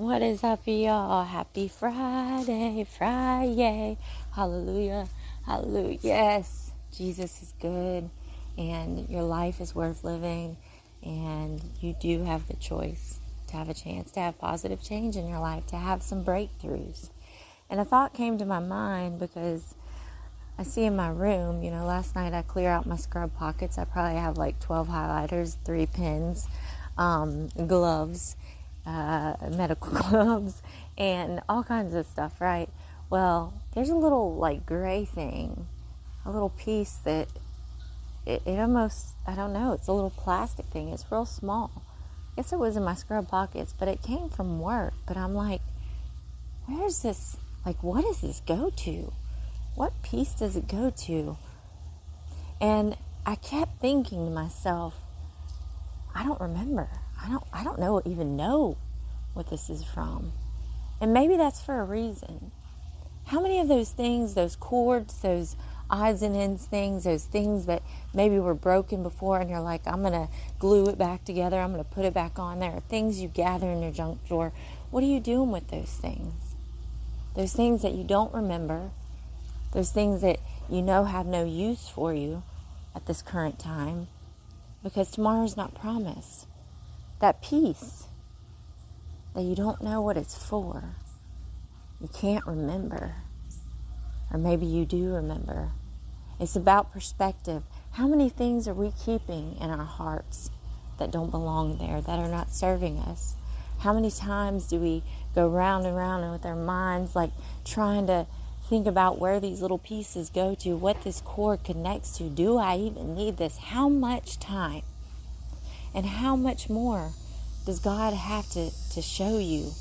What is up, y'all? Happy Friday, Friday. Hallelujah, hallelujah. Yes, Jesus is good, and your life is worth living, and you do have the choice to have a chance to have positive change in your life, to have some breakthroughs. And a thought came to my mind because I see in my room, you know, last night I clear out my scrub pockets. I probably have like 12 highlighters, three pens, um, gloves, uh, medical gloves, and all kinds of stuff, right? Well, there's a little like gray thing, a little piece that it, it almost, I don't know, it's a little plastic thing. It's real small. I guess it was in my scrub pockets, but it came from work. But I'm like, where's this? Like, what does this go to? what piece does it go to? And I kept thinking to myself, I don't remember. I don't I don't know even know what this is from. And maybe that's for a reason. How many of those things, those cords, those odds and ends things, those things that maybe were broken before, and you're like, I'm going to glue it back together, I'm going to put it back on there, things you gather in your junk drawer. What are you doing with those things? Those things that you don't remember, those things that you know have no use for you at this current time because tomorrow's not promised. That peace that you don't know what it's for, you can't remember, or maybe you do remember. It's about perspective. How many things are we keeping in our hearts that don't belong there, that are not serving us? How many times do we go round and round with our minds, like trying to think about where these little pieces go to, what this cord connects to. Do I even need this? How much time and how much more does God have to, to show you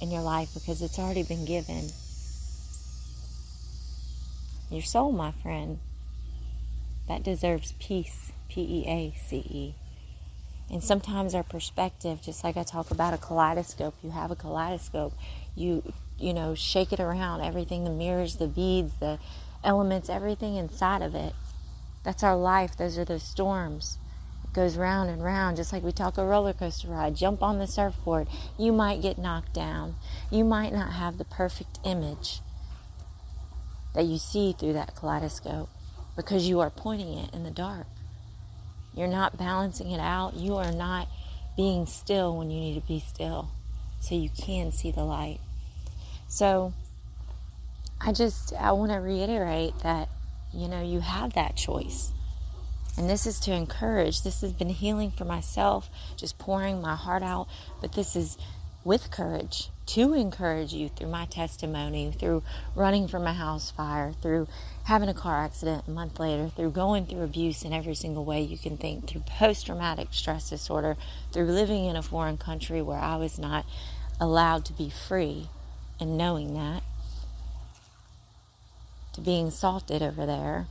in your life because it's already been given? Your soul, my friend, that deserves peace. P E A C E. And sometimes our perspective, just like I talk about a kaleidoscope, you have a kaleidoscope, you you know, shake it around, everything, the mirrors, the beads, the elements, everything inside of it. That's our life. Those are the storms. Goes round and round, just like we talk a roller coaster ride. Jump on the surfboard. You might get knocked down. You might not have the perfect image that you see through that kaleidoscope because you are pointing it in the dark. You're not balancing it out. You are not being still when you need to be still so you can see the light. So I just I want to reiterate that you know you have that choice. And this is to encourage. This has been healing for myself, just pouring my heart out, but this is with courage to encourage you through my testimony, through running from a house fire, through having a car accident a month later, through going through abuse in every single way you can think, through post traumatic stress disorder, through living in a foreign country where I was not allowed to be free and knowing that, to being salted over there,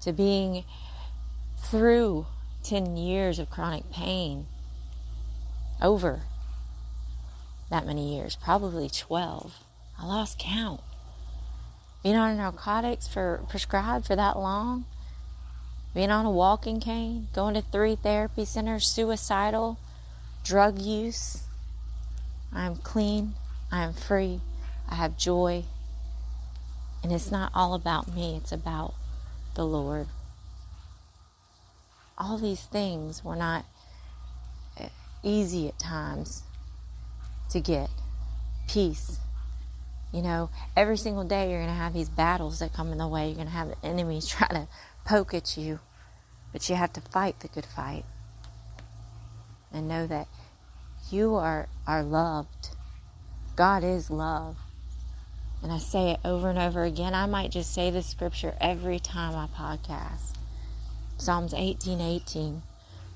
to being through 10 years of chronic pain, over that many years, probably 12. I lost count. Being on narcotics for prescribed for that long, being on a walking cane, going to three therapy centers, suicidal, drug use. I'm clean. I am free. I have joy. And it's not all about me, it's about the Lord. All these things were not eh, easy at times to get. Peace. You know, every single day you're going to have these battles that come in the way. You're going to have enemies trying to poke at you. But you have to fight the good fight. And know that you are, are loved God is love. And I say it over and over again. I might just say this scripture every time I podcast. Psalms 18 18.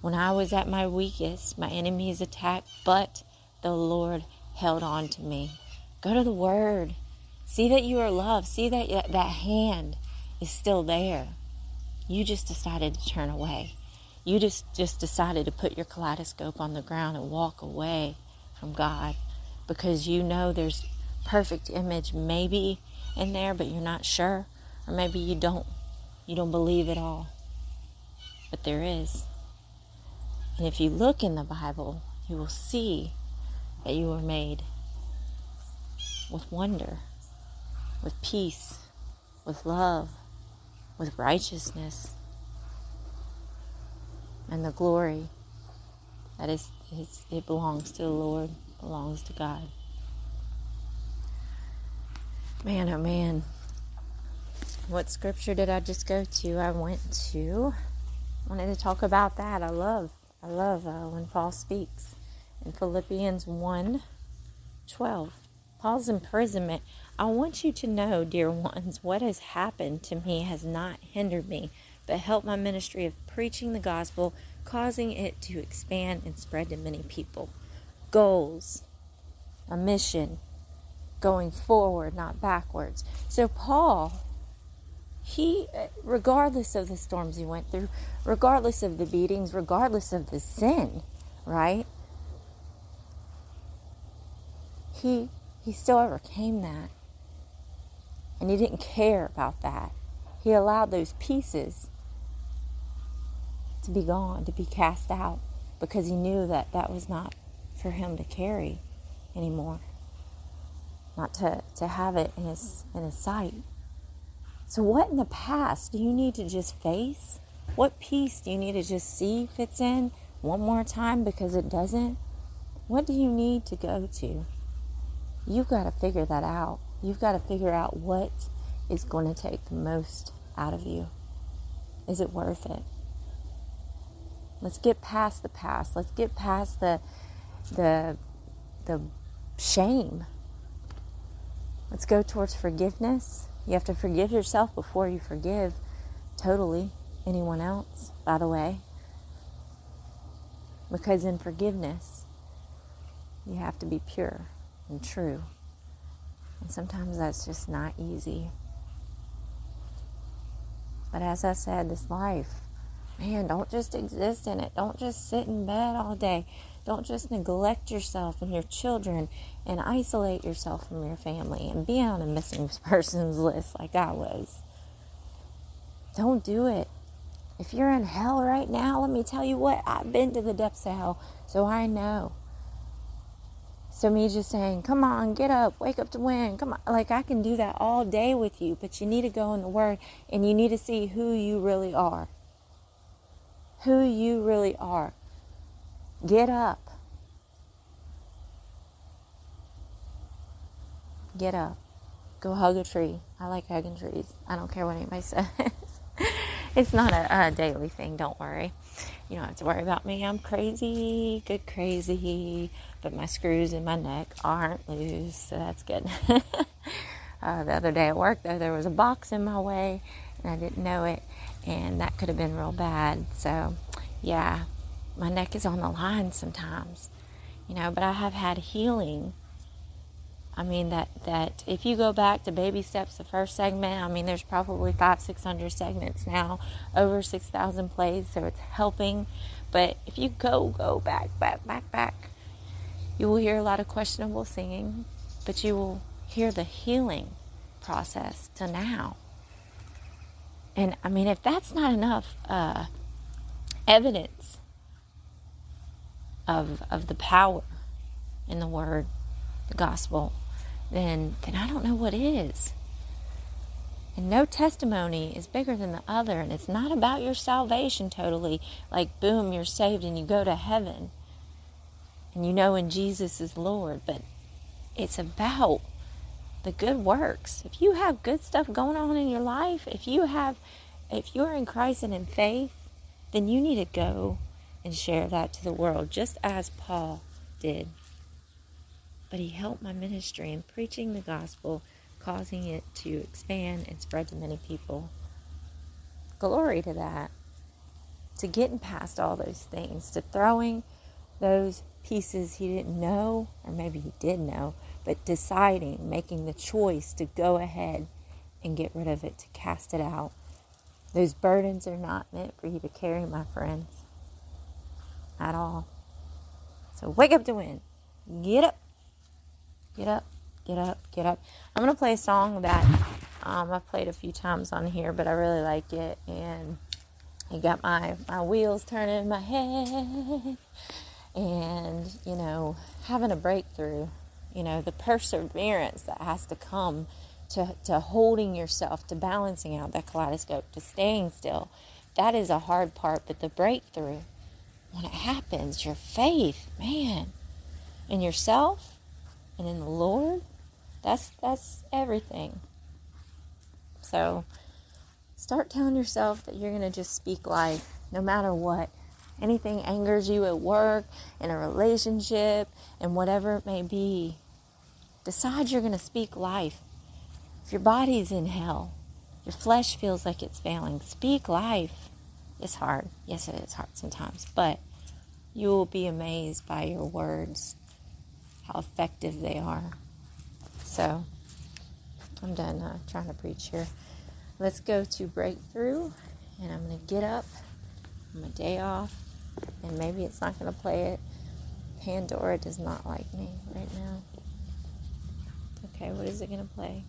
When I was at my weakest, my enemies attacked, but the Lord held on to me. Go to the Word. See that you are loved. See that that hand is still there. You just decided to turn away. You just, just decided to put your kaleidoscope on the ground and walk away from God because you know there's perfect image maybe in there, but you're not sure, or maybe you don't you don't believe it all. But there is. And if you look in the Bible, you will see that you were made with wonder, with peace, with love, with righteousness, and the glory that is, is it belongs to the Lord, belongs to God. Man, oh man. What scripture did I just go to? I went to wanted to talk about that. I love I love uh, when Paul speaks in Philippians 1 12. Paul's imprisonment. I want you to know, dear ones, what has happened to me has not hindered me, but helped my ministry of preaching the gospel, causing it to expand and spread to many people. Goals, a mission, going forward, not backwards. So, Paul, he, uh, regardless of the storms he went through, regardless of the beatings, regardless of the sin, right? He he still overcame that. And he didn't care about that. He allowed those pieces to be gone, to be cast out, because he knew that that was not for him to carry anymore not to, to have it in his, in his sight. So, what in the past do you need to just face? What piece do you need to just see fits in one more time because it doesn't? What do you need to go to? You've got to figure that out. You've got to figure out what is going to take the most out of you. Is it worth it? Let's get past the past. Let's get past the the the shame Let's go towards forgiveness. You have to forgive yourself before you forgive totally anyone else, by the way. Because in forgiveness, you have to be pure and true. And sometimes that's just not easy. But as I said, this life, man, don't just exist in it. Don't just sit in bed all day. Don't just neglect yourself and your children and isolate yourself from your family and be on a missing persons list like I was. Don't do it. If you're in hell right now, let me tell you what, I've been to the depths of hell, so I know. So, me just saying, come on, get up, wake up to win, come on. Like, I can do that all day with you, but you need to go in the Word and you need to see who you really are. Who you really are. Get up. Get up. Go hug a tree. I like hugging trees. I don't care what anybody says. it's not a, a, daily thing, don't worry. You don't have to worry about me. I'm crazy, good crazy, but my screws in my neck aren't loose, so that's good. uh, the other day at work, though, there was a box in my way, and I didn't know it, and that could have been real bad. So, yeah, my neck is on the line sometimes, you know, but I have had healing. I mean that that if you go back to baby steps, the first segment, I mean there's probably five, six hundred segments now, over six thousand plays, so it's helping. But if you go go back, back, back, back, you will hear a lot of questionable singing, but you will hear the healing process to now. And I mean, if that's not enough uh, evidence of of the power in the word, the gospel, then then I don't know what is. And no testimony is bigger than the other, and it's not about your salvation totally. Like boom, you're saved and you go to heaven. And you know when Jesus is Lord, but it's about the good works. If you have good stuff going on in your life, if you have if you're in Christ and in faith, then you need to go and share that to the world, just as Paul did. But he helped my ministry in preaching the gospel, causing it to expand and spread to many people. Glory to that. To getting past all those things, to throwing those pieces he didn't know, or maybe he did know, but deciding, making the choice to go ahead and get rid of it, to cast it out. Those burdens are not meant for you to carry, my friends at all. So wake up to win. Get up. Get up. Get up. Get up. I'm going to play a song that um, I've played a few times on here, but I really like it. And I got my, my wheels turning in my head. And, you know, having a breakthrough You know, the perseverance that has to come to, to holding yourself, to balancing out that kaleidoscope, to staying still. That is a hard part, but the breakthrough, when it happens, your faith, man, in yourself and in the Lord, that's that's everything. So start telling yourself that you're going to just speak life no matter what. Anything angers you at work, in a relationship, and whatever it may be, decide you're going to speak life. If your body's in hell, your flesh feels like it's failing, speak life. It's hard. Yes, it is hard sometimes, but you will be amazed by your words, how effective they are. So, I'm done uh, trying to preach here. Let's go to breakthrough, and I'm going to get up on my day off, and maybe it's not going to play it. Pandora does not like me right now. Okay, what is it going to play?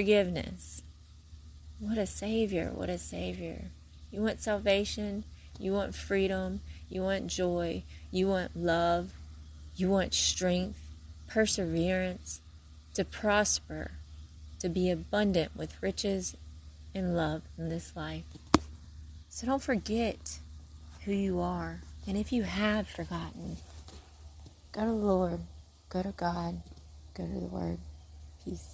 Forgiveness. What a Savior. What a Savior. You want salvation? You want freedom? You want joy? You want love? You want strength, perseverance, to prosper, to be abundant with riches and love in this life. So don't forget who you are. And if you have forgotten, go to the Lord, go to God, go to the Word. Peace.